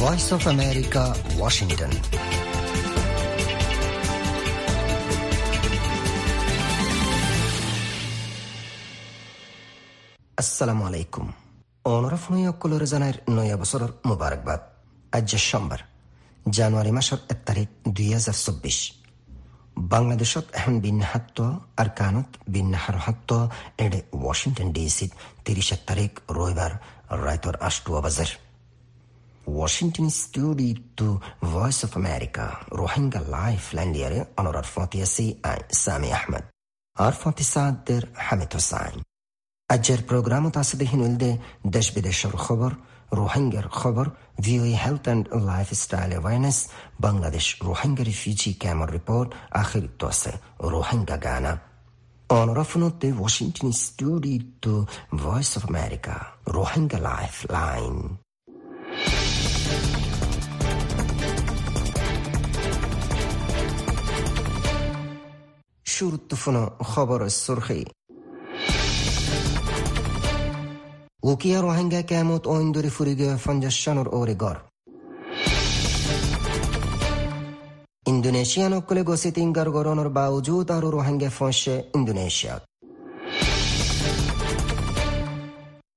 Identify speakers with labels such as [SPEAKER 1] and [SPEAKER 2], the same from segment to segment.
[SPEAKER 1] Voice of America Washington আসসালামু আলাইকুম অনরফ নৈ অকলৰে জানাৰ নয়া বছৰৰ মুবাৰকবাদ আজি সোমবাৰ জানুৱাৰী মাসৰ এক তাৰিখ দুই হাজাৰ চৌব্বিছ বাংলাদেশত এখন বিন্যাহাত্ব আৰু কানত বিন্যাহাৰ হাত্ব এডে ৱাশ্বিংটন ডি চিত ত্ৰিশ এক তাৰিখ ৰবিবাৰ ৰাইতৰ studio to Voice of America, Rohingya Lifeline diare onorar fatiasi ay Sami Ahmed. আর ফতি সাদের হামিদ হোসাইন আজের প্রোগ্রামত আছে দেখিন উলদে দেশ বিদেশের খবর রোহিঙ্গার খবর VOA health and lifestyle awareness Bangladesh Rohingya refugee ক্যামর report আখির তো আছে রোহিঙ্গা গানা অনরফনতে Washington studio voice of America Rohingya lifeline শুরুত্বফুনো খবর সুরখি উকিয়া রোহিঙ্গা কেমত ওইন্দরি ফুরিগে ফঞ্জাসানোর ওরে গর ইন্দোনেশিয়ান অকলে গসি তিনগার গরনের বাউজুদ আর রোহিঙ্গা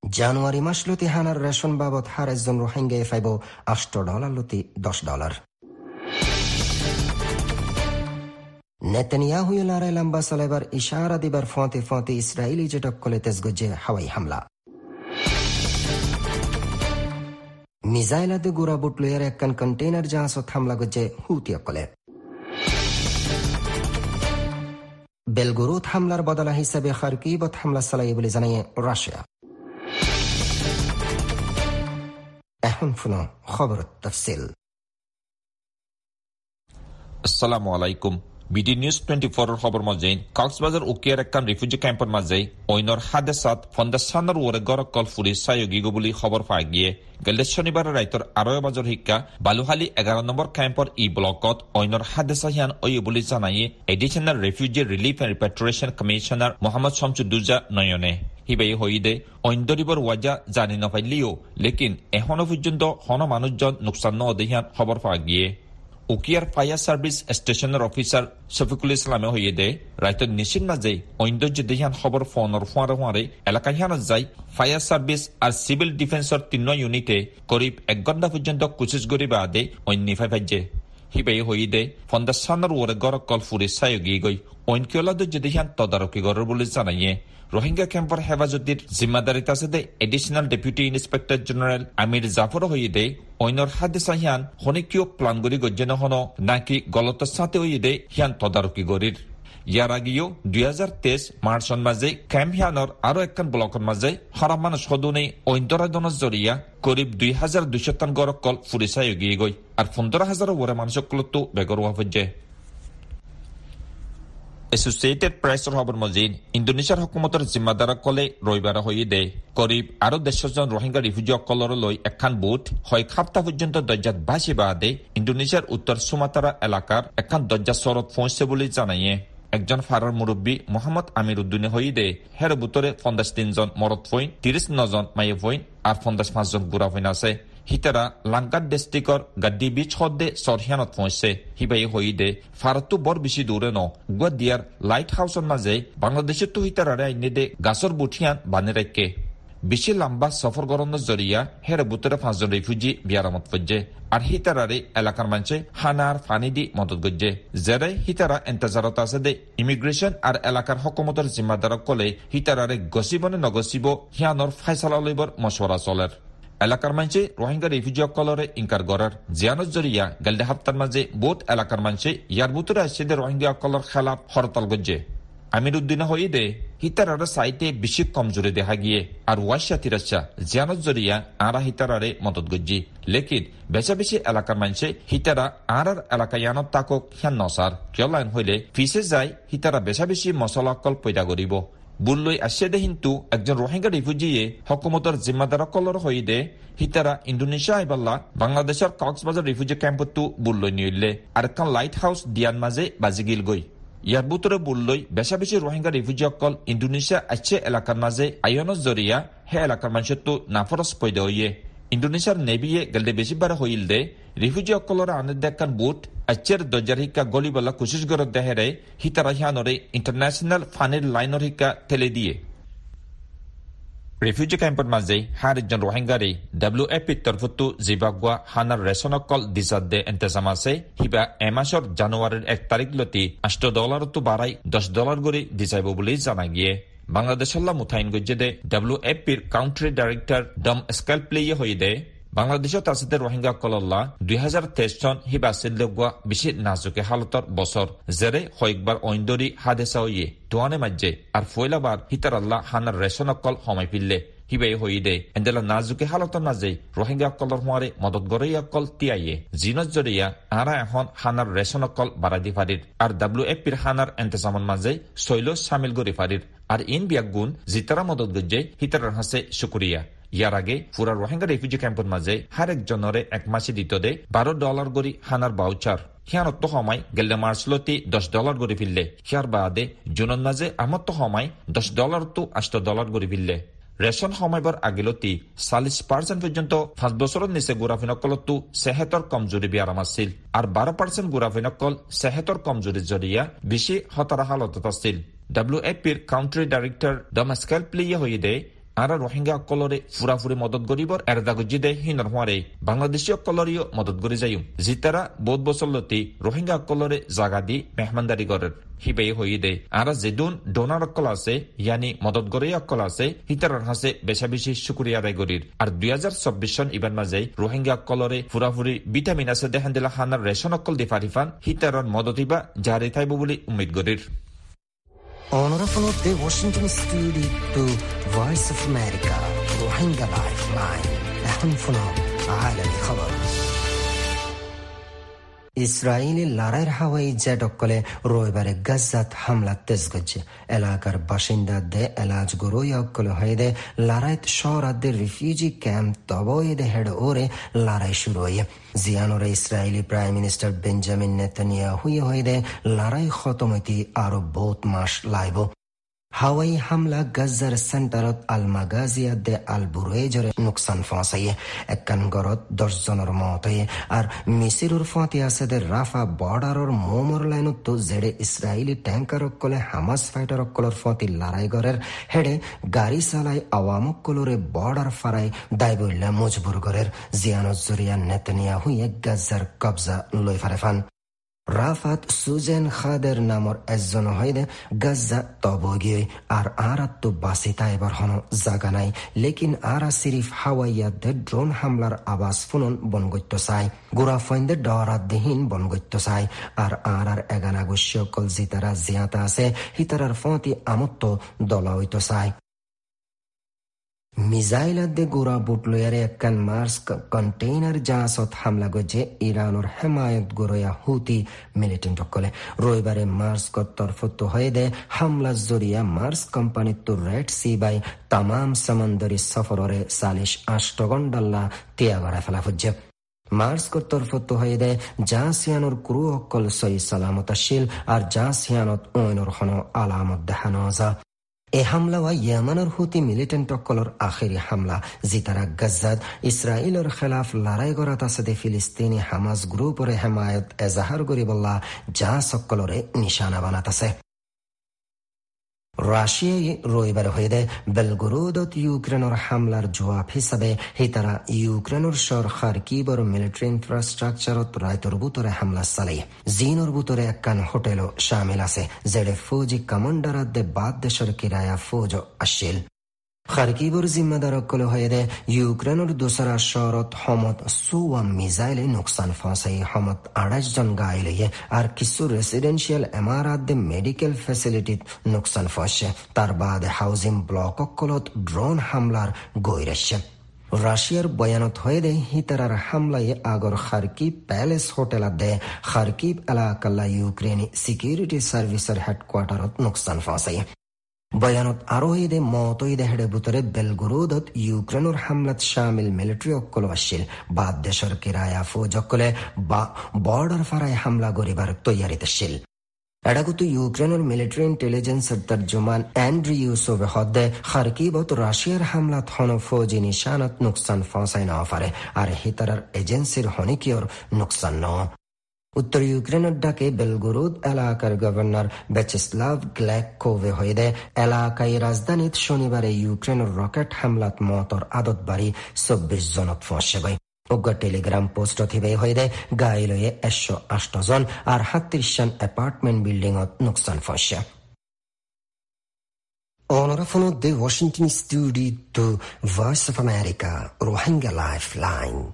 [SPEAKER 1] জানুয়ারি মাস লতি হানার রেশন বাবদ হার একজন রোহিঙ্গা ফাইব আষ্ট ডলার লতি দশ ডলার। নেতানিয়াহু লড়াই লম্বা চলাইবার ইশারা দিবার ফতে ফতে ইসরায়েলি জেটক কলে তেজগজে হাওয়াই হামলা। মিজাইলাদে গুড়া বুটলুয়ার একখান কন্টেনার জাহাজত হামলা গজে হুতিয়া কলে। বেলগুরুত হামলার বদলা হিসাবে খারকিবত হামলা চালাই বলে জানায় রাশিয়া। এখন শুনো খবর তফসিল
[SPEAKER 2] আসসালামু আলাইকুম বিডি নিউজ টুৱেণ্টি ফ'ৰৰ খবৰ মাজে কক্সবাজাৰ উকিয়াৰ এখন ৰিফিউজি কেম্পৰ মাজে অন্যৰ হাদেচাত ফন্দাস্থানৰ ওৰে গৰকল ফুৰি চায়োগিগ বুলি খবৰ পাই গিয়ে গেলে শনিবাৰে ৰাইতৰ আৰয় বাজৰ শিক্ষা বালুশালী এঘাৰ নম্বৰ কেম্পৰ ই ব্লকত অন্যৰ হাদেচা হিয়ান অয় বুলি জানাই additional refugee relief and repatriation commissioner Mohammad Shamsuddoza নয়নে। সিবাই হইদে অন্তরিবর ওয়াজা জানি নাপাইলিও লেকিন এখনো পর্যন্ত হন মানুষজন নোকসান নদেহিয়ান খবর পাওয়া গিয়ে। উকিয়ার ফায়ার সার্ভিস স্টেশনের অফিসার শফিকুল ইসলামে হইয়ে দে রাইতর নিশ্চিত না যাই ঐন্দর্য দেহিয়ান খবর ফোনর ফুয়ারে ফুয়ারে এলাকা হিয়ানত যাই ফায়ার সার্ভিস আর সিভিল ডিফেন্সর তিন ইউনিটে করিব এক ঘণ্টা পর্যন্ত কুচিস গরি বাদে অন্যিফাই ফাইজে। হিবাই হইয়ে দে ফন্দাসানোর ওরে গর কল ফুরি সায়গি গই ঐনকিয়লা দর্য দেহিয়ান তদারকি গরের বলে জানাইয়ে। রোহিঙ্গা ক্যাম্পর হেফাজতির জিম্মাদারিত আছে দে additional deputy inspector general Amir Jafar হইয়ে দে অন্যর হাতে সাহিয়ান হনিকিয় প্লান গরি গজ্জে নহন নাকি গলত সাথে হইয়ে দে হিয়ান তদারকি গরির ইয়ার আগেও দুই হাজার তেইশ মার্চর মাঝে ক্যাম্প হিয়ানর আরও একখান ব্লকের মাঝে হরা মানুষ সদনে ঐন্দরাদনের জরিয়া করিব দুই হাজার দুইশ টান গরক কল ফুরিসাই গিয়ে গই, আর পনেরো হাজার ওরে মানুষক কলতো বেগর হওয়া পর্যায়ে এছচিয়েটেড প্ৰেছৰ খবৰ মজিদ, ইণ্ডোনেছিয়াৰ হুকুমতৰ জিম্মাদাৰসকলে ৰবিবাৰে দে। করিব আরও দেশজন রোহিঙ্গা রিফিউজিসকললৈ এখন বুট হয় সপ্তাহ পর্যন্ত দরজাত বাসি বাদে ইন্দোনেছিয়ার উত্তর সুমাতারা এলাকার এখন দরজা চরত পৌঁছে বলে জানাইয়ে একজন ফারার মুরব্বী মোহাম্মদ আমির উদ্দিনে দে। হের বুতরে পঞ্চাশ তিনজন মরত ফইন তিরিশ নজন মায়ে ফইন আর পঞ্চাশ পাঁচজন বুড়া ফইন আছে। হিতারা লাংকাত ডিষ্ট্ৰিক্টৰ গাড্ডি বীচ সদে চৰহিয়ানত পहुঁচে সিবাই হৈ দে ফাৰতটো বৰ বেছি দূৰে ন। গুৱা দিয়াৰ লাইট হাউচৰ মাজে বাংলাদেশতো হিতাৰাৰে আইনে দে গাছৰ বুঠিয়ান বানে ৰাখে। বেছি লম্বা সফর গরনের জরিয়া হেরে বুতরে পাঁচজন রিফিউজি বিয়ারামত ফজ্জে আর হিতারারে এলাকার মানুষে হানা আর ফানি দি মদত গজ্জে। জেরে হিতারা এন্তেজারত আছে দে ইমিগ্রেশন আর এলাকার হকুমতর জিম্মাদারক কলে হিতারারে গসিবনে নগসিব হিয়ানর ফাইসালা লইবর মশওয়ারা চলের এলাকার মানছে রোহিঙ্গা রিফিউজিসকলরে ইনকার গড়ার। জিয়ানত জরিয়া গেলদে হাপ্তার মাঝে বোট এলাকার মানছে, ইয়ার বুতরে আসছে রোহিঙ্গাসকলর খেলাফ হরতাল গজ্জে। আমির উদ্দিনে হই দে হিতারারে সাইটে বেশি কমজোরি দেখা গিয়ে, আর ওয়াইশা তিরাচ্ছা জিয়ানত জরিয়া, আরা হিতারারে মদত গজ্জি। লেকিন বেচা বেশি এলাকার মানছে, হিতারা আর আর এলাকা ইয়ানত তাকক হিয়ান নসার। কিয়লাইন হইলে, ফিসে যাই হিতারা বেচা বেশি মশলা অকল পয়দা করিব বুল্লই দে কিন্তু একজন রোহিঙ্গা রিফিউজিয়ে হকুমতর জিম্মাদারসকলৰ সৈতে হিতারা ইন্দোনেছিয়া আইবাল্লা বাংলাদেশৰ কক্সবাজাৰ রিফিউজি ক্যাম্পতো বুল্লই নিউলে আর এখন লাইট হাউস দিয়ান মাঝে বাজি গিল গই। ইয়াৰ বুটৰে বুল্লই বেচা বেছি ৰোহিংগা ৰিফিউজিসকল ইণ্ডোনেছিয়া আছে এলেকাৰ মাজে আইনৰ জৰিয়া সেই এলেকাৰ মানুহটো নাফৰচ পৈদে হৈয়ে ইন্দোনেছিয়ার নেভিয়ে গেলে বেশিবার হইল দে রিফিউজি অকলর আনে দেখান বুট আচ্ছের দরজার হিক্কা গলিবলা কুশিসগর দেহেরে হিতারা হিয়ানরে ইন্টারন্যাশনাল ফানির লাইনর হিক্কা ঠেলে দিয়ে ৰিফিউজি কেম্পৰ মাজে সাতজন ৰোহিংগাৰী ডাব্লিউ এ পিৰ তৰফতো জিবাগুৱা হানাৰ ৰেচনকল দিছাত দে এণ্টেজাম আছে সিবা এমাহৰ জানুৱাৰীৰ এক তাৰিখলৈকে আঠ ডলাৰতো বাঢ়াই দহ ডলাৰ কৰি দিছাইব বুলি জনা গিয়ে বাংলাদেশল্লা মুঠাইন গজ্জে ডাব্লিউ এ পিৰ কাউণ্ট্ৰি ডাইৰেক্টৰ ডম স্কেলপ্লেয়ে হৈ দে বাংলাদেশত আছে রোহিঙ্গা কলল্লা দুই হাজার তেইশ চন হিবা সিল্লগুয়া বেশি নাজুকে হালতৰ বছৰ যেৰে হইয়ে তোয়ানে মাজ্জে আর ফয়লাবার হিতার আল্লাহ হানার রেশন অকল সময় ফিরলে। হিবাই হই দে। এন্দেলা নাজুকে হালতর নাজে রোহিঙ্গা অকলর হুয়ারে মদত গড়ে অকল তিয়াইয়ে। জিনত জরিয়া আরা এখন হানার রেশন অকল বাড়াই দি ফারির আর ডাব্লিউ এফ পির হানার এন্তেজামন মাঝে শৈল সামিল গড়ি ফারির আর ইন বিয়াক গুণ জিতারা মদত গজ্জে হিতার হাসে শুকুরিয়া ইয়ার আগে পুরা রোহিঙ্গা রেফিউজি ক্যাম্পের মাঝে হার একজনরে এক মাসে দিত দে বারো ডলার গড়ি হানার বাউচার সিয়ানত সময় গেলে মার্চলতি দশ ডলার গড়ি ফিরলে সিয়ার বাদে জুনত মাঝে আমত সময় দশ ডলার আষ্ট ডলার গড়ি ফিরলে রেশন সময়বৰ আগিলতি চাল্লিছ পাৰ্চেণ্ট পৰ্যন্ত পাঁচ বছৰত নিচে গুড়াফিনকলতো চেহেতৰ কমজুৰি বিয়ারাম আছিল। আৰু বাৰ পাৰ্চেণ্ট গুড়াফিনকল চেহেতৰ কমজুৰিৰ জৰিয়া বেছি হতাৰা হালতত আছিল। ডাব্লিউ এ পির কাউন্ট্রি ডাইরেক্টর ডমাস্কেল প্লিয়ে হৈ দেয় আরা রোহিঙ্গা অকলরে ফুরাফুরি মদত গরিবর এরদা গজিদে হিনর হুয়ারে। বাংলাদেশী অকলরিও মদত গরি যাইম জিতারা বহুত বছর লতি রোহিঙ্গা অকলরে জাগা দি মেহমানদারি গরের। হিবে হই দে। আরা যেদুন ডোনার অকল আছে, ইয়ানি মদত গরে অকল আছে, হিতারার হাসে বেশা বেশি শুকুরিয়া আদায় গরির আর দুই হাজার চব্বিশ সন ইবান মাঝে রোহিঙ্গা অকলরে ফুরাফুরি ভিটামিন আছে দেহান দিলা হানার রেশন অকল দি ফারিফান হিতারন মদতিবা জারি থাইব বলে উম্মিদ গরির
[SPEAKER 1] Onorevole of the Washington Studio to Voice of America روحينجا لايف لاين أهم عالمي خبر Israeli লড়াইয়ের হাওয়াই জেটকলে রবিবারে গাজাত হামলা তেজ গজ্জে এলাকার বাসিন্দাদের এলাজ গরুইয়কলে হয়ে লড়াইত শহরাদের রিফিউজি ক্যাম্প তবইদে হেড ওরে লড়াই শুরু হয়ে। জিয়ানোরে Israeli prime minister Benjamin Netanyahu হয়ে লড়াই খতম হইতে আরও বহুত মাস লাইব। হাওয়াই হামলা গাজ্জার সেন্টারত আল মাগাজিয়া দে আল বুরেজরে নুকসান ফসাইয়ে একান গরত দশ জনের মত আর মিসিরুর ফতি আছে দে রাফা বর্ডারর মোমর লাইনত জেডে ইসরায়েলি ট্যাঙ্কার কলে হামাস ফাইটার কলর ফতি লড়াই গরের। হেডে গাড়ি চালাই আওয়ামক কলরে বর্ডার ফারাই দায়বল্লা মজবুর গরের। জিয়ানত জরিয়া নেতনিয়া হুইয়ে গাজ্জার কবজা লই ফারে রাফাত সুজেন খাদের নামৰ এজন হয়দে গাজ্জা তবগিয়ে আর আরা তো বাসিতা এবার হন জাগা নাই লেকিন আরা সিরিফ হাওয়াইয়াদে ড্রোন হামলার আওয়াজ ফুনন বনগত্য চাই গুড়া ফইন্দে ডরাত দেহীন বনগত্য চাই আর আর আর এগানা গুস্য কল জিতারা জিয়াতা আছে হিতারার ফতি চাই মিজাইলাদ্দে গোড়া বুটলয়ারে একখান মার্স কন্টেইনার জাহাজত হামলা গজে ইরানোর হেমায়ত গোরয়া হুতি মিলিটেন্ট কলে রবিবারে মার্স তরফত হয়ে দে হামলা জরিয়া মার্স কোম্পানি তো রেড সি বাই তামাম সমন্দরি সফররে সালিশ আষ্টগন্ডাল্লা তিয়া গড়া ফেলা ফুজে মার্স তরফত হয়ে দে জাহাসিয়ানোর ক্রু অকল সই সালামতাশীল আর জাহাসিয়ানত ওইনর হন আলামত দেখানো যা এ হামলা ওয়া ইয়ামানের হুতি মিলিটেন্ট অকলর আখেরি হামলা জিতারা গজ্জাদ ইসরায়েলর খেলাফ লড়াই আছে ফিলিস্তিনি হামাজ গ্রুপরে হেমায়ত এজাহার গরিবল্লা যা সকলরে নিশানা বানাত আছে। রাশিয়ায় রবিবার হয়ে বেলগরুদত ইউক্রেনের হামলার জবাব হিসাবে হিতারা ইউক্রেনের শহর খারকিবর মিলিটারি ইনফ্রাস্ট্রাকচারত রায়তর বুতরে হামলা চালাই জিনর বুতরে একখান হোটেলও সামিল আছে, যেডে ফৌজি কমান্ডার বাদ দেশের কিরায়া ফৌজ আসিল। খারকিবর জিম্মাদারকলে হয়ে ইউক্রেনের দোসরা শহরত হমত সুয়া মিসাইলে নোকসান ফসাই হমত আড়াইশ জন গাইলে আর কিছু রেসিডেন্সিয়াল এমারাত মেডিকেল ফেসিলিটিত নোকসান ফসে তার বাদ হাউজিং ব্লক অকলত ড্রোন হামলার গৈরেছে রাশিয়ার বয়ানত হয়ে দে হিতারার হামলায় আগর খারকিব প্যালেস হোটেল দে খারকিব এলাকাল্লা ইউক্রেনি সিকিউরিটি সার্ভিসের হেডকোয়ার্টারত নোকসান ফসাই বয়ানত আরও হইদে মতইদে হেডে বুতরে বেলগুরুদত ইউক্রেনের হামলাত শামিল মিলিটারি অক্কল আসছিল বাদ দেশের কিরায়া ফৌজ অক্কলে বা বর্ডার ফারায় হামলা গরিবার তৈয়ারিতে ছিল এডাগুতো ইউক্রেনের মিলিটারি ইন্টেলিজেন্সের তর্জমান অ্যান্ড্রি ইউসুফ হদ্দে খারকিবত রাশিয়ার হামলাত হন ফৌজি নিশানত নুকসান ফসাই নফারে আর হিতারার এজেন্সির হনিকিয়র নুকসান ন উত্তর ইউক্রেনের ডাকে বেলগুরুদ এলাকার গভর্নর বেচেস্লাভ গ্ল্যাকোভে হইদে এলাকায় রাজধানীত শনিবারে ইউক্রেনের রকেট হামলাত মতর আদত বাড়ি চব্বিশ জনত ফসে উগ্র টেলিগ্রাম পোস্ট থিবে হইদে গাইলয়ে একশো আষ্ট জন আর সাতত্রিশজন এপার্টমেন্ট বিল্ডিংত নুকসান ফসে Onorevole de Washington Studio to Voice of America, Rohingya Lifeline.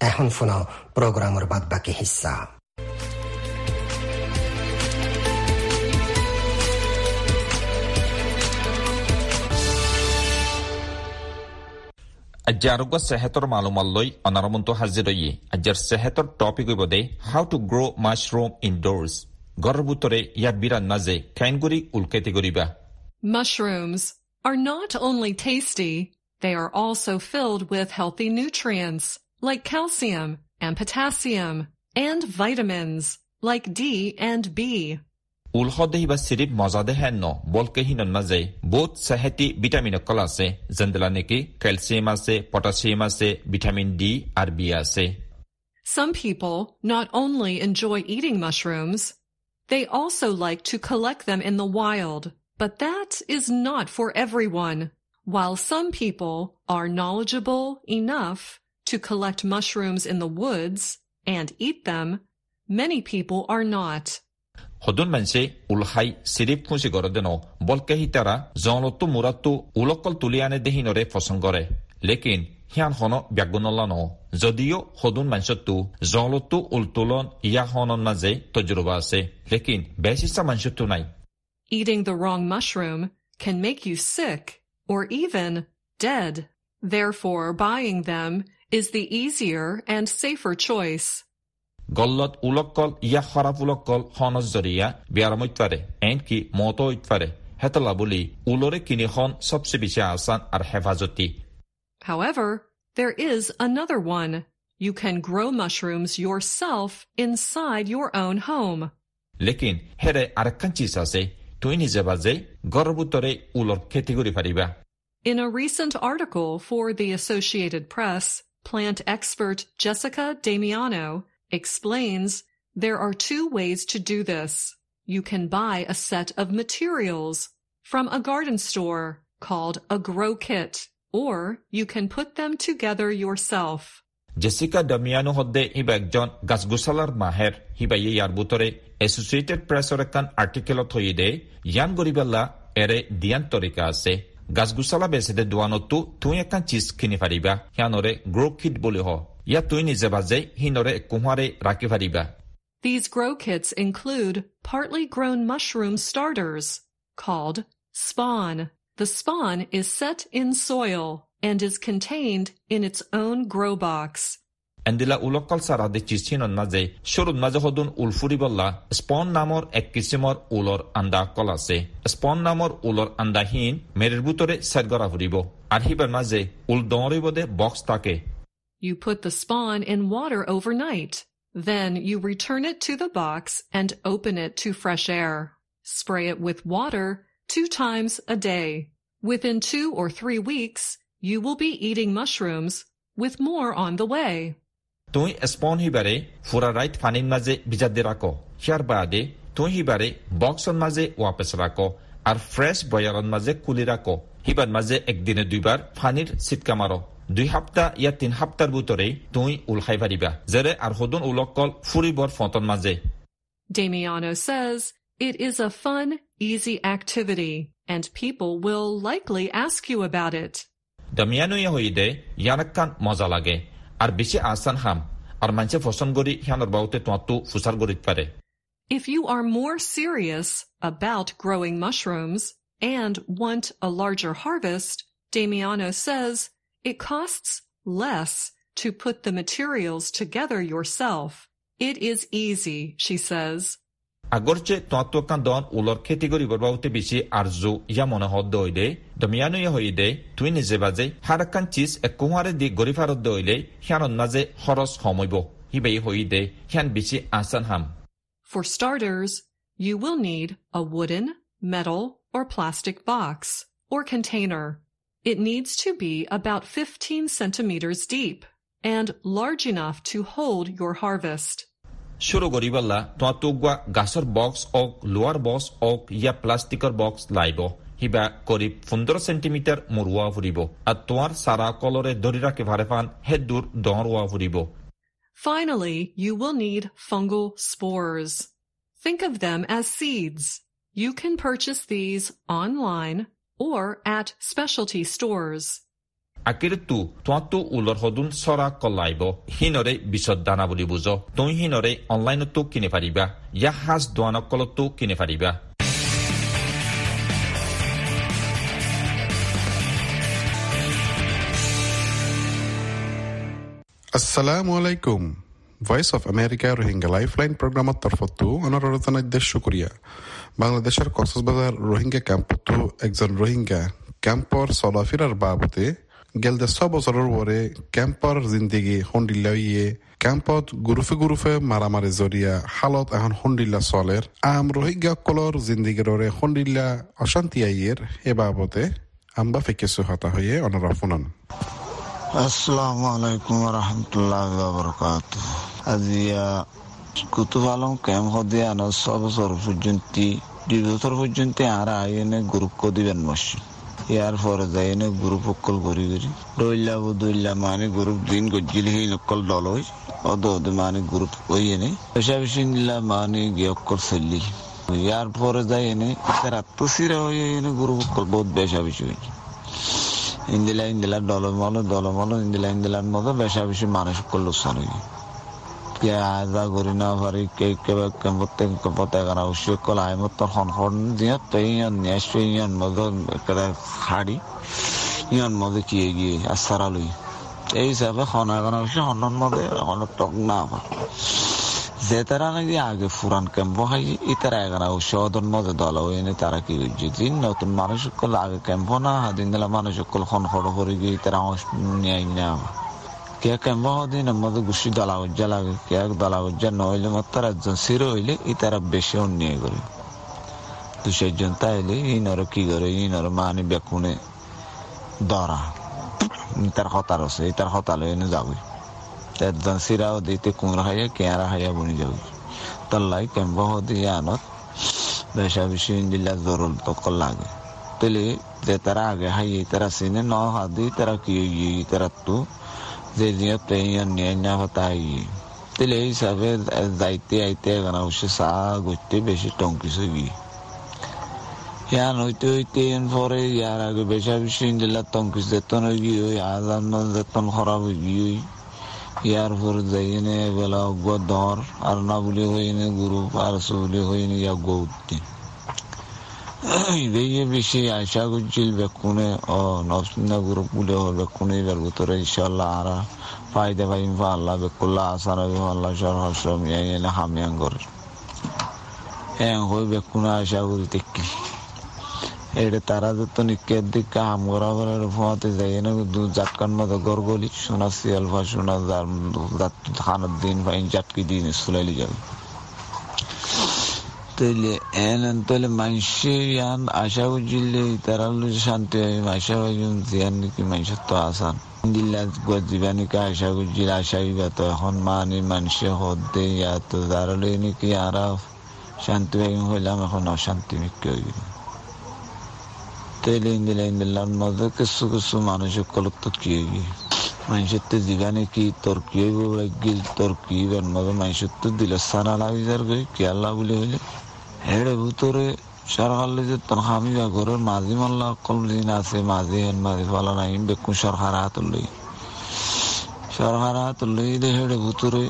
[SPEAKER 1] এখন শোনাও প্রোগ্রামের বাদ বাকি হিস্সা
[SPEAKER 2] Ajaruga sehator malumalloi onaramuntu haziroyi. Ajar sehator topic ibode how to grow mushroom indoors. Gorbutore yak biran naze kainguri ulkete goriba.
[SPEAKER 3] Mushrooms are not only tasty, they are also filled with healthy nutrients like calcium and potassium and vitamins like D and B.
[SPEAKER 2] ba sirip mozade henno bolke hinon maze both saheti vitamin kol ase zendela neki calcium ase potassium ase vitamin D R B ase
[SPEAKER 3] Some people not only enjoy eating mushrooms, they also like to collect them in the wild, but that is not for everyone. While some people are knowledgeable enough to collect mushrooms in the woods and eat them, many people are not.
[SPEAKER 2] hodun manse ulhai sirip kunsi gorodeno bolke hitara zonlottu murattu ulokol tuliane dehinore fosongore lekin hian hono ব্যাগুনলানো যদিও সদুন মানসত্তু জলতো উলতুলন ইয়া হনন মাঝে তজরবা আছে লেকিন বেশিসা মানসত্তু নাই
[SPEAKER 3] Eating the wrong mushroom can make you sick or even dead. Therefore, buying them is the easier and safer choice.
[SPEAKER 2] গল্লত উলক্কল ইয়া খরাপ উলক্কল হনজ জরিয়া বিয়ারমইত পারে এনকি মতো ইত পারে হেতলা বলি উলরে কিনি খন সবচেয়ে বেশি আসান আর হেফাজতি
[SPEAKER 3] However, there is another one. You can grow mushrooms yourself inside your own home.
[SPEAKER 2] লেকিন হেরে আরেকখান চিজ আছে তুই নিজে বাজে গর্ভুতরে উলর খেতি করি পারিবা
[SPEAKER 3] In a recent article for the Associated Press, plant expert Jessica Damiano explains there are two ways to do this. You can buy a set of materials from a garden store called a grow kit, or you can put them together yourself.
[SPEAKER 2] Jessica Damiano hodde iba ekjon gazgusalar maher hiba ye yarbutore Associated Press orakan artikelot hoide yan goribella ere dian torika গাছগুছালা বেচেদে দোৱানতো তুই একান cheese কিনি পাৰিবা সিয়ানৰে গ্ৰ' kit বুলি হ ইয়াত তুই নিজে বাজে সিনৰে কুঁহাৰে ৰাখি পাৰিবা
[SPEAKER 3] These grow kits include partly grown mushroom starters called spawn. The spawn is set in soil and is contained in its own grow box.
[SPEAKER 2] endila ulokkal sara de chisinot naje shurut naje hodun ulfuriballa spawn namor ek ulor anda kol ase namor ulor andahin merir butore sargara furibo ar hibar maje ul donribode box take
[SPEAKER 3] You put the spawn in water overnight. Then you return it to the box and open it to fresh air. Spray it with water two times a day. Within two or three weeks, you will be eating mushrooms with more on the way.
[SPEAKER 2] তুই স্পন হিবাৰে ফুৰা right পানীৰ মাজে ভিজাতে ৰাখ। সিয়াৰ বাদে তুই সিবাৰে বক্সৰ মাজে ৱাপেছ ৰাখ আৰু ফ্ৰেছ বয়াৰৰ মাজে খুলি ৰাখ। সিবাৰ মাজে একদিনে দুইবাৰ পানীৰ চিটকা মাৰ। দুই সপ্তাহ ইয়া তিন সপ্তাহৰ ভিতৰে তুই উল খাই পাৰিবা যেৰে আৰু সদন উলকল ফুৰিবৰ ফটৰ মাজে।
[SPEAKER 3] Damiano says it is a fun, easy activity and people will likely ask you about it.
[SPEAKER 2] দামিয়ানুয়ে হৈ দে ইয়ান কান মজা লাগে।
[SPEAKER 3] If you are more serious about growing mushrooms and want a larger harvest, Damiano says it costs less to put the materials together yourself. It is easy, she says.
[SPEAKER 2] বাবুতে বেছি আৰ্জু ইয়া মনে হদ দইলে দমিয়ানো ইয়া হৈ দে তুই নিজে বাজে হাৰাকান চিজ একোহাৰে দি গৰি ফাৰত দইলে সিয়ানৰ মাজে খৰচ সমইব হিবাই হৈ দে সিয়ান বেছি
[SPEAKER 3] For starters, you will need a wooden, metal, or plastic box or container. It needs to be about 15 centimeters deep and large enough to hold your harvest.
[SPEAKER 2] শুরু করিবাল্লা তোমার তুগুয়া গাছর box okay lower box okay ইয়া প্লাস্টিকৰ box লাইব Hiba করিব পোন্ধৰ centimetre মৰুৱা ফুৰিব আৰু তোমাৰ চাৰা কলৰে ধৰি ৰাখি ভাৰে ফান হে দূৰ দঁৰোৱা ফুৰিব
[SPEAKER 3] Finally, you will need fungal spores. Think of them as seeds. You can purchase these online or at specialty stores.
[SPEAKER 2] আকিৰতো তোমাৰতো উলৰ সদুন চৰা কলাইব সিনৰে বিচত দানা বুলি বুজ তুমি সিনৰে অনলাইনতো কিনি পাৰিবা ইয়া সাজ দোৱানকলতো কিনি পাৰিবা
[SPEAKER 4] আসসালামু আলাইকুম voice of America Rohingya lifeline প্রোগ্রামত তরফতো অনুরোধনার শুক্রিয়া বাংলাদেশের কক্সবাজার রোহিঙ্গা ক্যাম্পতো একজন রোহিঙ্গা ক্যাম্পর চলাফেরার বাবতে গেল দেশ বছৰৰ ওৰে কেম্পৰ জিন্দেগী সন্দিল্লাইয়ে কেম্পত গুৰুফে গুৰুফে মাৰামাৰি জৰিয়া হালত এখন সন্দিল্লা চলেৰ আম রোহিঙ্গাসকলৰ জিন্দিগিৰৰে সন্দিল্লা অশান্তি আইয়ের এ বাবতে আম্বা ফেকেসু হতা হয়ে অনরা
[SPEAKER 5] আসসালামু আলাইকুম রহমতুল্লাহ বরকাত আজিয়া ক্যাম্প হদে সব বছর পর্যন্ত দুই বছর পর্যন্ত আর আইনে দিবেন মসজিদ ইয়ার পরে যাই এনে গ্রুপ অকল করি করি। দইলা দইলা মানে গ্রুপ দিন গজ্জিল সেই অকল দল হই অদ অদ মানে গ্রুপ ওই এনে পেশা বেশি নিলা মানে গিয়ে অকল চললি। ইয়ার পরে যাই এনে রাত্র সিরা হয়ে এনে গ্রুপ অকল বহুত বেশা বেশি হয়েছে ইন্দিলা ইন্দিলা দলমল দলমল, ইন্দিলা, ইন্দিলার মতো বেশা বেশি মানুষ করল চলে পারি কে কেবে কেম্পতে কেম্পতে কারণ অবশ্যই কল আই মত হন হন দিয়া তো ইয়ান নেশে ইয়ান মদ করে হাড়ি ইয়ান মদে কি গিয়ে আসারা লই এই হিসাবে হন এখন অবশ্যই হনন মদে হন টক না যে তারা নাকি আগে ফুরান ক্যাম্প হয় ই তারা অবশ্যই অদন মদে দল হয়ে তারা কি দিন নতুন মানুষ কল আগে ক্যাম্প না দিন দিলা মানুষ কল হন হড় করে গিয়ে তারা নিয়ে না কে কেম্বা দিন মধ্যে গুছি দলা উজ্জা লাগে কে দলা উজ্জা নইলে মাত্র একজন সির হইলে ই তারা বেশি অন্যায় করে। দু চারজন তাইলে ইনর কি করে ইনর মানি বেকুনে দরা তার হতার আছে তার হতাল এনে যাবে। একজন সিরাও দিতে কুমড়া হাইয়া, কেয়ারা হাইয়া বনি যাবে। তল্লাই কেম্বা হদি আনত বেশা বেশি ইন্দিলা জরুল তকল লাগে। তেলে যে তারা আগে হাইয়ে তারা সিনে ন হাদি তারা কি তারা তো যে জিয়া পেয়ান নিয়ে না হতাই তেলে এই হিসাবে যাইতে আইতে এখানে অবশ্য চা গইতে বেশি টঙ্কিস গিয়ে ইয়ান হইতে হইতে এন পরে ইয়ার আগে বেশা বেশি ইন্দিলা টঙ্কিস যেতন হয়ে গিয়ে ওই আজান যেতন খারাপ হয়ে গিয়ে ইয়ার পরে যাই এনে বেলা অজ্ঞ দর আর না বলে হইনে গুরু আর বলে হইনে ইয়া গৌদ্দিন ইয়ে করে হ্যাঁ হই বেকুনে আশা করি দেখি এটা তারা যত নিকের দিকে হাম করা করে যাই না দু জাটকান মতো গরগলি সোনা সিয়াল ফা সোনা খানার দিন ফাইন দিন যাবে তৈলে, এন তৈলে মানুষে ইয়ান আশা বুঝলে তারা শান্তি হয় আশা জীবানিকা আশা নাকি ইন্দিলা ইন্দিল্লার মধ্যে কিছু কিছু মানুষের কলক তো কি হইবে? মানুষের তো জীবানে কি তোর কি গিল তোর কি মানুষের তো দিলে সারা লাগি যার কি আল্লাহ বলে হইলে? হেড়ে ভিতরে সরকার যে তনখামি বা ঘরের মাঝি মাল্লা কল দিন আছে, মাঝি হেন, মাঝি ফলা নাই বেকু সরকার হাত লই সরকার হাত লই দে হেড়ে ভিতরে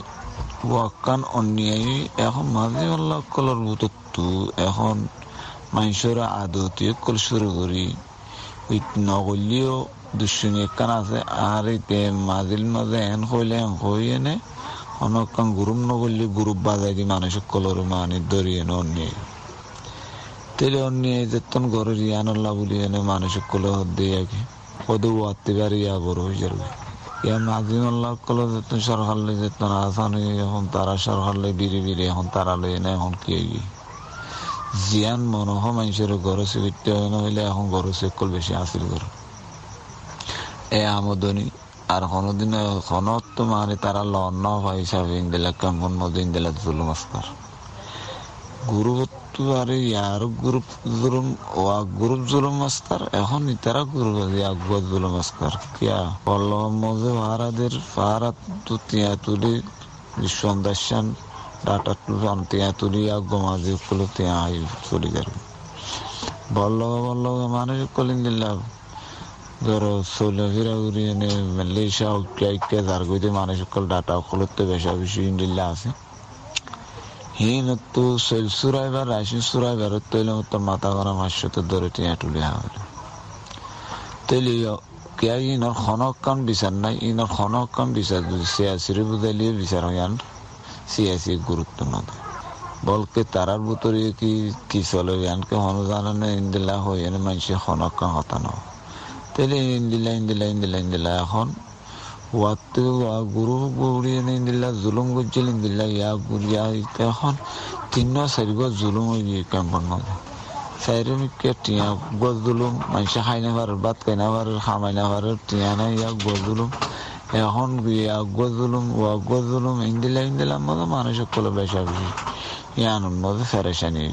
[SPEAKER 5] ওয়াকান অন্যায়। এখন মাঝে আল্লাহ কলর বুতত্তু এখন মানুষের আদতি কল শুরু করি। ওই নগলিও দুশ্মনী একান আছে, আর এতে মাঝিল মাঝে এন হইলে এন হই এনে অনকান গ্রুপ নগলি গ্রুপ বাজাই দি মানুষ কলর মানে দরিয়ে অন্যায় তেলে অন্যায় যেতন ঘরের ইয়ান আল্লাহ বলি এনে মানুষ কলে দিয়ে কি কদু ওয়াতে বড় হয়ে যাবে। ইয়া মাঝিম আল্লাহ কলে যেতন সরকার লই যেতন আসানি, এখন তারা সরকার লই বিড়ি বিড়ি, এখন তারা লই এনে এখন কি হইবে? জিয়ান মনোহ মানুষের ঘর সিবিতে হইলে এখন ঘর সেকল বেশি হাসিল করে এ আমদনি আর কোনোদিন কোনো তো তারা লন পয়সা দিলে কেমন মদিন দিলে জুলুম আসকার। গুরুত্ব আর ইয়ার গ্রুপ জুলুম ও গ্রুপ জুলুম এখন ইতারা গ্রুপ ইয়াগুয়া জুলুম আসকার। কিয়া? পল্লব মজে ভাড়াদের ভাড়া তো তিয়া তুলি বিশ্বন্দাসান ডাটা তুলান তিয়া তুলি আগুয়া মাঝে কুলো তিয়া চলি যাবে বল্লভ বল্লভ মানুষ কলিন দিলাম ধরো চলে ফিরা এনে মালয়েশিয়া কে যার গইতে মানুষ সকল ডাটা সকলতে বেশা বেশি ইন্ডিল্লা আছে। হিন তো সেল সুরাইবার রাশি সুরাইবার মাথা ধরে টিয়া কে ইনর খনক কান বিচার নাই, ইনর খনক কান বিচার সিয়াসির বুঝাইলে বিচার হইয়ান সিয়াসি গুরুত্ব না বলকে তারার ভিতরে কি কি চলে হন জানানে ইন্দিলা হই এনে মানুষে খনক কান হতা না তাহলে ইন্দিলা ইন্দিলা ইন্দিলা ইন্দিলা এখন ওয়াতে গুরু গুড়িয়ে ইন্দিলা জুলুম করছিল ইন্দিলা ইয়া গুড়িয়া এখন তিন চারিগ জুলুম হয়ে গিয়ে কেমন নয় চারিকে টিয়া গজ জুলুম মানুষে খাই না পারে ভাত খাই না পারে খামাই না পারে টিয়া না ইয়া গজ জুলুম এখন ইয়া গজ জুলুম ওয়া গজ জুলুম ইন্দিলা ইন্দিলা মতো মানুষ কলে বেশা বেশি ইয়ানুর মধ্যে ফেরেশানি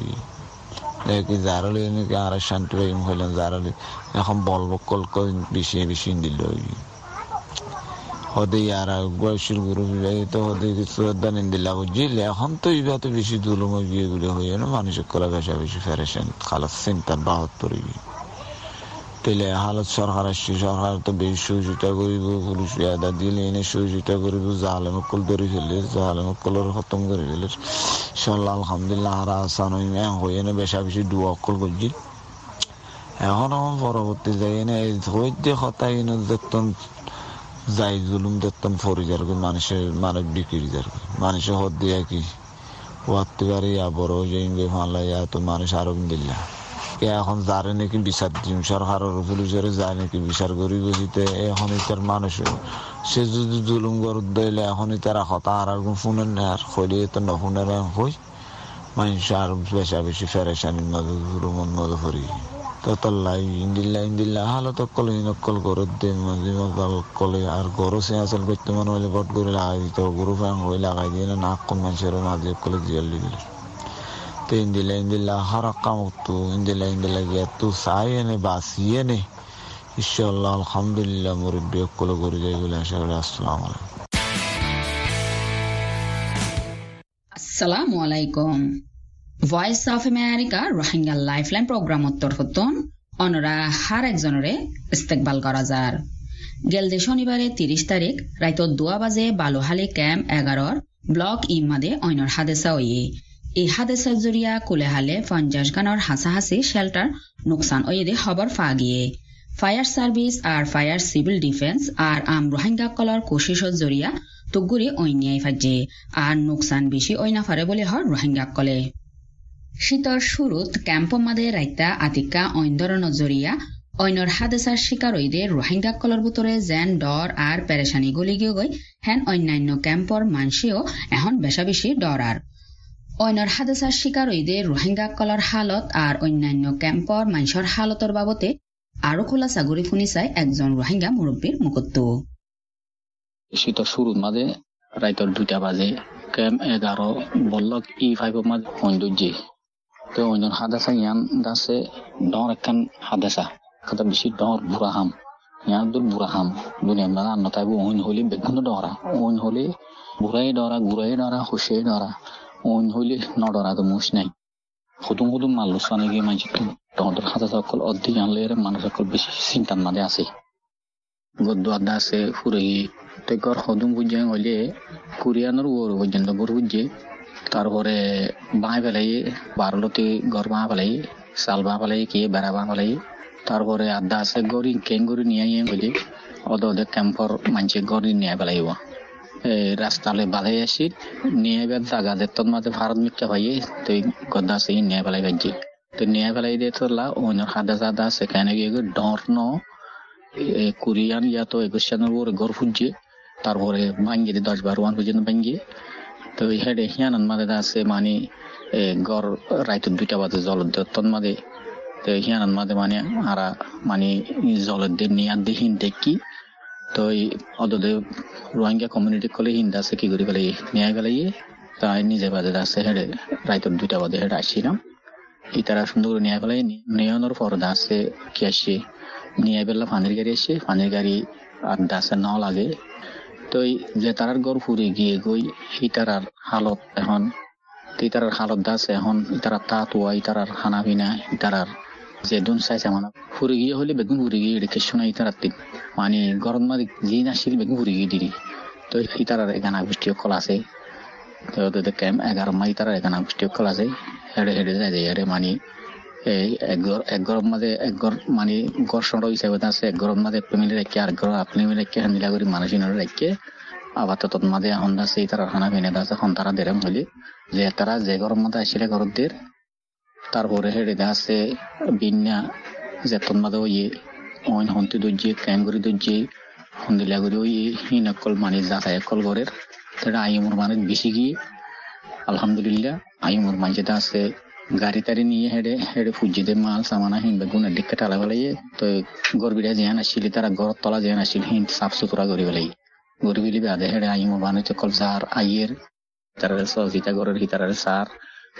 [SPEAKER 5] দেখি জারলি এনেকে আর শান্তি পাই হইলেন জারলি। এখন বল কল কল বেশি বেশি দিল হদে আর বয়সের গুরু তো হদে দান দিলা বুঝিলে। এখন তো ইবা তো বেশি দুলুম গিয়ে গুলো হয়ে না, মানুষের কলা বেশা বেশি ফেরেছেন খালাস চিন্তার বাহত পড়ে গিয়ে তেলে হালত সরকার আসছে, সরকার তো বেশি সহযোগিতা করিব, পুলিশ আদা দিলে এনে সহযোগিতা করিব জাহালে মকল ধরে ফেলে জাহালে মকলের খতম করে ফেলে ইনশাল্লাহ আলহামদুলিল্লাহ আর আসান হয়ে এনে বেশা বেশি দুয়া অকল করছি। এখন আমার পরবর্তী যাই এনে হইতে কথা এনে দেখতাম যাই জুলুম দেখতাম ফরি যার মানুষের মানব বিক্রি যার মানুষের হদ দিয়া কি? ওয়াতে পারে ইয়া বড় যে ইংরে ফালা তো মানুষ আরও দিল্লা। এখন যারে নাকি বিচার দিম সরকারের পুলিশের যায় নাকি বিচার করি বুঝিতে এখন ইতার মানুষ। সে যদি জুলুম করে দিলে এখন তারা হতা, আর ফোনের আর হইলে তো নফোনের হই। মানুষ আর বেশা বেশি ফেরেশানির মধ্যে জুলুমের মধ্যে ফরি ততল্লাই ইন্দিল্লা ইন্দিল্লা হালো তো কলে নকল করে দে মাঝে মাঝে কলে, আর গরু সে আসল করতে মনে হইলে বট করে লাগাই দিত গরু ফ্যাং হয়ে লাগাই দিয়ে নাক কোন মানুষের মাঝে কলে জিয়াল দিল কামতো ইন্দিল্লা ইন্দিল্লা গিয়া তু সাই এনে বাসিয়ে নে ইনশাল্লাহ আলহামদুলিল্লাহ মুরব্বী কলে করে যাই বলে আশা করি আসসালাম আলাইকুম
[SPEAKER 6] আসসালামু আলাইকুম voice of America Rohingya lifeline প্রোগ্রামত তরফতন অনরা হার একজনরে ইস্তেকবাল করা যার গেলদে শনিবারে তিরিশ তারিখ রাইত দুয়া বাজে বালুহালি ক্যাম্প এগারোর ব্লক ইমাদে অইনর হাদেসা ওয়ে এই হাদেসার জরিয়া কুলেহালে পঞ্চাশ গানৰ হাসাহাসি শেল্টার নোকসান ওয়েদে খবর ফা গিয়ে ফায়ার সার্ভিস আর ফায়ার সিভিল ডিফেন্স আর আম রোহিঙ্গা কলর কোশিসর জরিয়া তুগুরি অন্যায় ফাজে আর নোকসান বেশি ওইনা ফারে বলে হর রোহিঙ্গা কলে। শীতর শুরুত ক্যাম্প মাদে রাইতা আতিকা ঐন্দর নজরিয়া ঐনর হাদেসার শিকার ওইদে রোহিঙ্গা কলর বুতরে জেন ডর আর পেরেশানি গলি গিয়ে গই হেন অন্যান্য ক্যাম্পর মানসিও এখন বেশা বেশি ডর আর ঐনর হাদেসার শিকার ওইদে রোহিঙ্গা হালত আর অন্যান্য ক্যাম্পর মানসর হালতর বাবতে আরও খোলা সাগরি ফুনি চাই একজন রোহিঙ্গা মুরব্বীর মুকুত্ত
[SPEAKER 7] শীতর শুরুর মাঝে রাইতর দুইটা বাজে ক্যাম্প এগারো বললক ই ফাইভ মাঝে সৌন্দর্যে তো অন্য হাদাসা ইয়ান দাসে ডর একখান হাদাসা কথা বেশি ডর বুড়া হাম, ইয়ান দূর বুড়া হাম। দুনিয়া মানে আন্ন তাই ওইন হলে বেগুন ডরা ওইন হলে বুড়াই ডরা গুড়াই ডরা হুসে ডরা নাই হুতুম হুতুম মাল্লু সানে গিয়ে মাঝে তহঁতৰ হাজা সকল অর্ধেক আনলে মানুষ সকল বেশি চিন্তার মাঝে আছে গদ্দু আদা আছে ফুরগি তে গর হদুম বুঝে হইলে কুরিয়ানোর ওর পর্যন্ত গর বুঝে তারপরে বাঁ ফেলাই বারলতে গর বাঁ ফেলাই চাল বাঁ ফেলাই কি বেড়া বাঁ ফেলাই তারপরে আদা আছে গরি কেং গরি নিয়ে বলি অদ ক্যাম্পর মানছে গরি নিয়ে ফেলাইব রাস্তালে বাধাই আসি, নিয়ে এবার দাগা দেতন মাঝে ভারত মিথ্যা ভাইয়ে তুই গদ্দা আছে নিয়ে ফেলাই বাজি। তো নিয়ে ফেলাই দিয়ে তোলা অন্য হাদা সাদা কেন গিয়ে ডর ন। কোরিয়ান ইয়া তো একুশ ওর গর ফুজছে, তারপরে ভাঙ্গিয়ে দশ বারো ওয়ান পর্যন্ত ভাঙ্গিয়ে তো হেডে হিয়ানন মাঝে আছে মানে গড় রাইত দুইটা বাজে জল তন মাঝে। তো হিয়ানন মাঝে মানে আরা মানে জলের দিয়ে নিয়ে দিয়ে হিন দেখি। তো অদদে রোহিঙ্গা কমিউনিটি কলে হিন্দা আছে, কি করি পেলাই নিয়ে পেলাই তাই নিজে বাজে আছে হেডে রাইত দুইটা বাজে হেডে আসছিলাম ইতারা সুন্দর করে নিয়ে পেলাই নিয়নের পর আছে, কি আসছে নিয়ে পেলাম পানির গাড়ি আসছে পানির গাড়ি আর দাসের নাও লাগে। তো যে তারার গড় ফুরে গিয়ে গই ইতারার হালত এখন ইতারার হালত দাস এখন ইতারার তাতুয়া ইতারার খানা পিনা ইতারার যে দুন চাইছে মানে ফুরে গিয়ে হলে বেগুন ফুরে গিয়ে এটা কিছু না ইতারার দিন মানে গরম নাছিল বেগুন ফুরে গিয়ে দিলি। তো ইতারার এখানে গোষ্ঠী অকল আছে। তো ক্যাম্প এগারো মা ইতারার এখানে গোষ্ঠী অকল আছে। হেডে হেডে যায় যায় হেডে মানে এই এক গরম মাঝে এক গর মানে গড় সড় হিসাবে আছে। এক গরম মাঝে ফ্যামিলি রেখে আর গর আপনি রেখে হান্দিলা করে মানুষ রেখে। আবার তো তোর মাঝে এখন আছে তারা খানা পিনে আছে, এখন তারা দেরম হইলে। যে তারা যে গরম মাঝে আসলে ঘর দের তারপরে হেড়ে আছে বিন্যা, যে তোর মাঝে ওইন হন্তি দর্জি ক্যাঙ্গুরি দর্জি হন্দিলা করে ওই হিন অকল মানে যাতায়াত কল ঘরের। সেটা আইমুর মানে বেশি গিয়ে, আলহামদুলিল্লাহ আইমুর মাঝে আছে, গাড়ি তাড়ি নিয়ে হেডে হেডে ফুজিতে মাল, সামানা হিন বেগুনের দিকে টালা বেলাই তো গরবিরা যেহান আসছিল তারা গড় তলা যেহান আসছিল হিন সাফ সুতরা করি বেলাই গরিবিলি বাদে হেডে আইমো বানুতে কল সার আইয়ের তারা সহিতা গরের হিতারার সার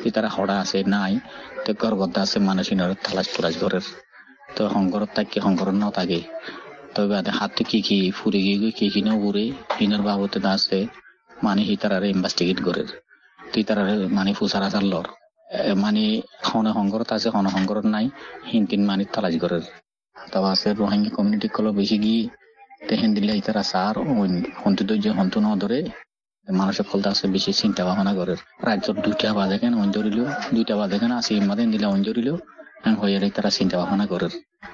[SPEAKER 7] হিতারা হড়া আছে, নাই, তো গর গদ্দা আছে মানুষিনের থালাস তুলাস ঘরের। তো হংকরত থাকি হংকরত নাও থাকে তো বাদে হাতে কি কি ফুরে গিয়ে কি কি নাও ঘুরে হিনের বাবতে আছে মানে হিতারারে ইনভেস্টিগেট করের হিতারারে মানে ফুসারা চাল্লর মানে হনে সংঘরত আছে হনে সংঘরত নাই হিন্দিন মানে তালাশ করের তারপর আছে রোহিঙ্গা কমিউনিটি কল বেশি গিয়ে তেহেন দিলে ইতারা সার হন্তু ধৈর্য হন্তু ন ধরে মানুষের ফলতে আছে বেশি চিন্তা ভাবনা করে রাজ্যর দুইটা বাজে কেন অন ধরিল দুইটা বাজে কেন আসি মাদে দিলে অন হয়ে তারা চিন্তা ভাবনা করে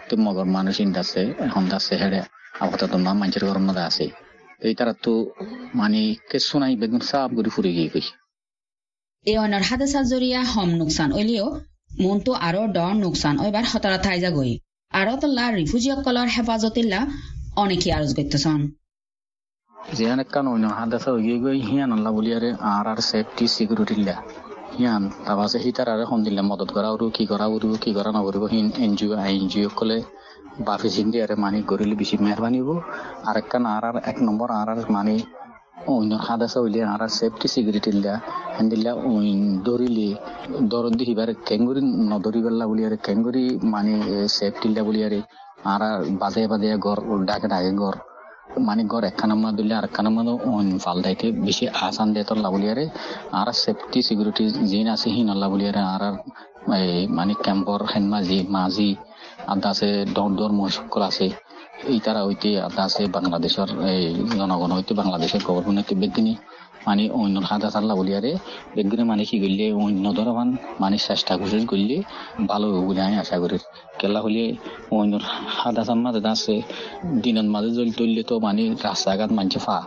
[SPEAKER 7] তো মগর মানুষ আছে এখন আছে হেড়ে আপাতত নাম মানুষের গরম মধ্যে আছে। এই তারা তো মানে কিছু নাই বেগুন সাপ করে ফুরে গিয়ে গই
[SPEAKER 6] এই অনার হাদাসা জরিয়া হম নোকসান ওইলিও মনটো আরও ডর নোকসান ওইবার হতারা থাইজা গই আরও তল্লা রিফুজিয়কলর হেফাজতিল্লা অনেকে আরজ করতেছন
[SPEAKER 7] যেখানে কান অন্য হাদাসা গিয়ে গই হিয়ান আল্লাহ বলিয়ারে আর আর সেফটি সিকিউরিটি লা হিয়ান তাবাসে হিতার আর এখন দিলে মদত করা উরু কি করা উরু কি করা নকরিব হিন এনজিও এনজিও কলে বাফি সিন্দি আরে মানি করিলে বেশি মেহরবানি হব। আর একখান আর আর এক নম্বর আর আর মানে অন্য হাদাসা হইলে আর আর সেফটি সিকিউরিটি লা হেন্দিল্লা দরিলে দরদ দিহিবার কেঙ্গুরি নদরিবেল্লা বলিয়ারে কেঙ্গুরি মানে সেফটি লা বলিয়ারে আর আর বাদে বাদে গড় ডাকে ডাকে গড়। মানে গড় একখানা মা দিলে আর একখানা মা ফাল দাইতে বেশি আসান দেয় তোর লাবলিয়ারে। আর সেফটি সিকিউরিটি জিন আছে হিন লাবলিয়ারে আর আর মানে ক্যাম্পর হেন মাঝি মাঝি আদা আছে দর দর মহসকল আছে। এই তারা হইতে আদা আছে বাংলাদেশের, এই জনগণ হইতে বাংলাদেশের গভর্নমেন্ট হইতে মানে অন্য হাদা চাল্লা বলিয়ারে বেগিনে মানে কি করলে অন্য ধরমান মানে চেষ্টা কোশিশ করলে ভালো হবে বলে আমি আশা করি। কেলা হলে অন্য হাদা চান মাঝে আছে, দিনের মাঝে জল তুললে তো মানে রাস্তাঘাট মানছে ফা।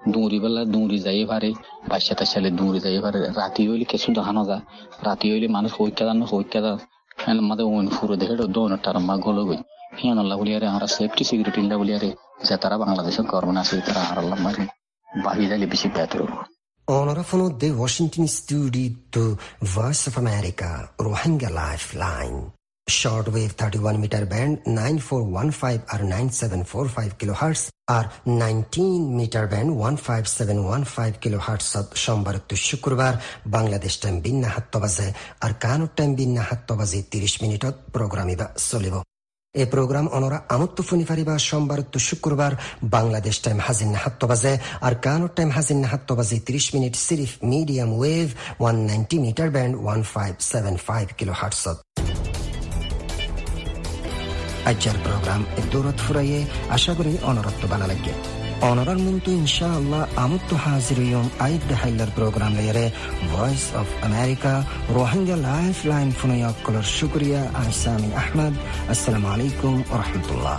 [SPEAKER 7] দৌড়ি বেলা দৌড়ি যাই পারে, বাচ্চা টাচ্চালে দৌড়ি যাই পারে। রাতি হইলে কিছু দেখানো যায়, রাতি হইলে মানুষ হইকা জানো, হইকা যা মাঝে ওন ফুরো দেখে দৌড় টার মা গলো গই। হিয়ান আল্লাহ বলিয়ারে আর সেফটি সিকিউরিটি বলিয়ারে যে তারা বাংলাদেশের গভর্নমেন্ট আছে, তারা আর আল্লাহ of America Rohingya lifeline
[SPEAKER 1] short wave thirty one metre nine four one five kilohertz R nineteen metre band one five seven one five kilohertz সোমবার তো শুক্রবার বাংলাদেশ টাইম বিন্না হাত্ত বাজে আর কানুর টাইম বিন্না হাত্ত বাজে তিরিশ মিনিটত প্রোগ্রামিবা চলিব এই প্রোগ্রাম অনরা আমত্ত ফুনি ফারিবা সোমবার তো শুক্রবার বাংলাদেশ টাইম হাজিন হাত্ত বাজে আর কানো টাইম হাজিন হাত্ত বাজে 30 minute সিরিফ medium wave 190 metre band 1575 kilohertz আজ্যার programme দূরত ফুরাইয়ে আশা করি অনরত্ব বানা লাগে অনরার মন্তু ইনশাআল্লাহ আমুত্ত হাজির ইয়ম আইদ হাইলার প্রোগ্রাম লেয়ারে voice of America Rohingya lifeline ফুনয়কলর শুক্রিয়া আহসামিন আহমদ আসসালামু আলাইকুম রহমতুল্লাহ